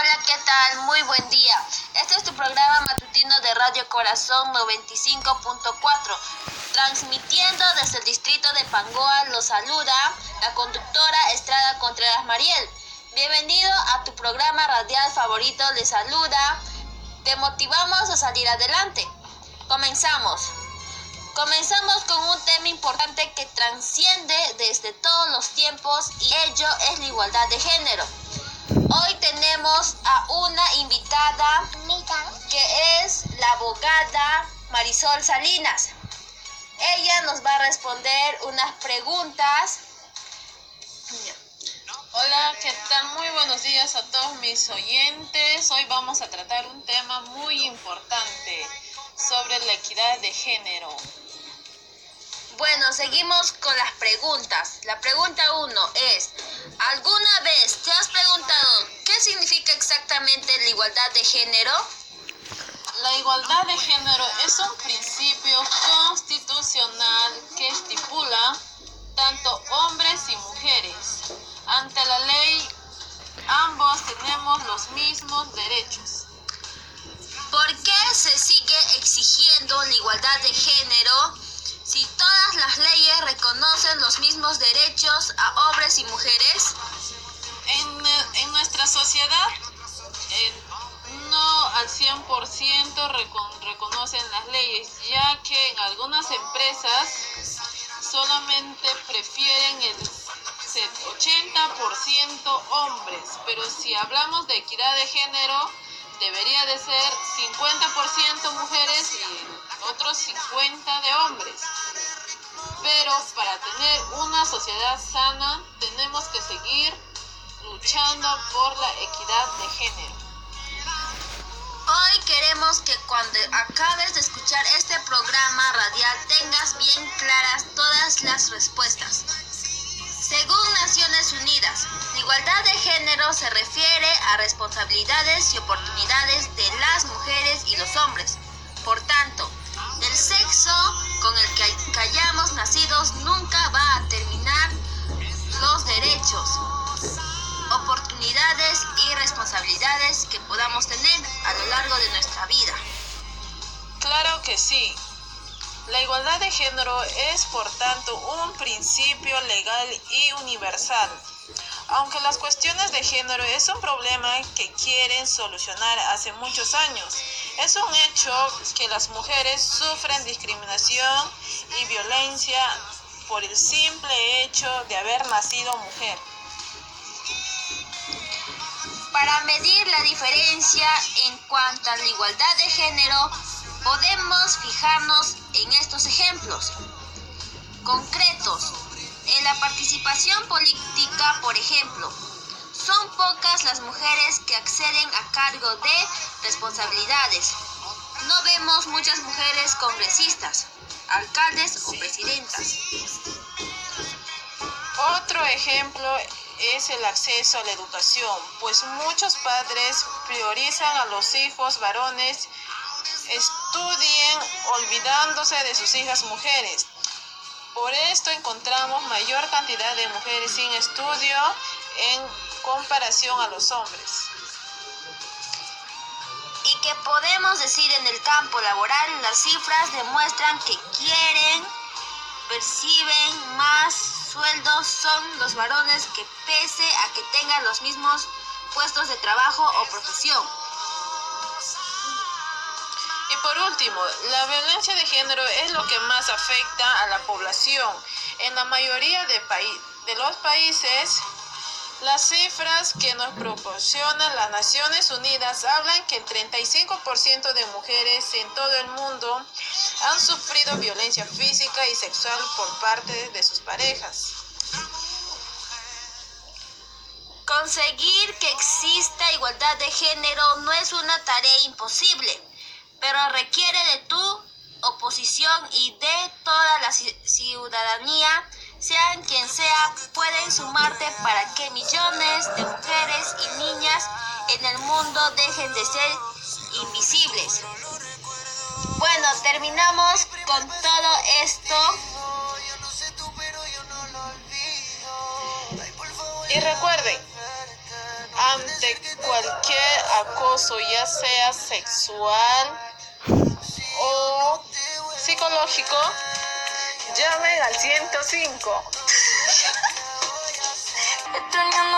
Hola, ¿qué tal? Muy buen día. Este es tu programa matutino de Radio Corazón 95.4. Transmitiendo desde el distrito de Pangoa, lo saluda la conductora Estrada Contreras Mariel. Bienvenido a tu programa radial favorito, le saluda. Te motivamos a salir adelante. Comenzamos. Comenzamos con un tema importante que transciende desde todos los tiempos y ello es la igualdad de género. Hoy tenemos a una invitada que es la abogada Marisol Salinas. Ella nos va a responder unas preguntas. Hola, ¿qué tal? Muy buenos días a todos mis oyentes. Hoy vamos a tratar un tema muy importante sobre la equidad de género. Bueno, seguimos con las preguntas. La pregunta uno es, ¿alguna vez te has preguntado qué significa exactamente la igualdad de género? La igualdad de género es un principio constitucional que estipula tanto hombres y mujeres. Ante la ley, ambos tenemos los mismos derechos. ¿Por qué se sigue exigiendo la igualdad de género? si todas las leyes reconocen los mismos derechos a hombres y mujeres? En, en nuestra sociedad 100% reconocen las leyes, ya que en algunas empresas solamente prefieren el 80% hombres, pero si hablamos de equidad de género, debería de ser 50% mujeres y otros 50 de hombres. Pero para tener una sociedad sana tenemos que seguir luchando por la equidad de género. Que cuando acabes de escuchar este programa radial tengas bien claras todas las respuestas. Según Naciones Unidas, la igualdad de género se refiere a responsabilidades y oportunidades de las mujeres y los hombres. Por tanto, el sexo con el que hayamos nacidos responsabilidades que podamos tener a lo largo de nuestra vida. Claro que sí. La igualdad de género es, por tanto, un principio legal y universal. Aunque las cuestiones de género es un problema que quieren solucionar hace muchos años, es un hecho que las mujeres sufren discriminación y violencia por el simple hecho de haber nacido mujer. Para medir la diferencia en cuanto a la igualdad de género, podemos fijarnos en estos ejemplos concretos. En la participación política, por ejemplo, son pocas las mujeres que acceden a cargo de responsabilidades. No vemos muchas mujeres congresistas, alcaldes o presidentas. Otro ejemplo es el acceso a la educación, pues muchos padres priorizan a los hijos varones estudien olvidándose de sus hijas mujeres. Por esto encontramos mayor cantidad de mujeres sin estudio en comparación a los hombres. Y que podemos decir en el campo laboral, las cifras demuestran que quieren, perciben más sueldos son los varones que pese a que tengan los mismos puestos de trabajo o profesión por último, la violencia de género es lo que más afecta a la población. En la mayoría de, de los países, las cifras que nos proporcionan las Naciones Unidas hablan que el 35% de mujeres en todo el mundo han sufrido violencia física y sexual por parte de sus parejas. Conseguir que exista igualdad de género no es una tarea imposible pero requiere de tu oposición y de toda la ciudadanía, sean quien sea, pueden sumarte para que millones de mujeres y niñas en el mundo dejen de ser invisibles. Bueno, terminamos con todo esto. Y recuerden, ante cualquier acoso, ya sea sexual o psicológico, llamen al 105. Extrañando estar con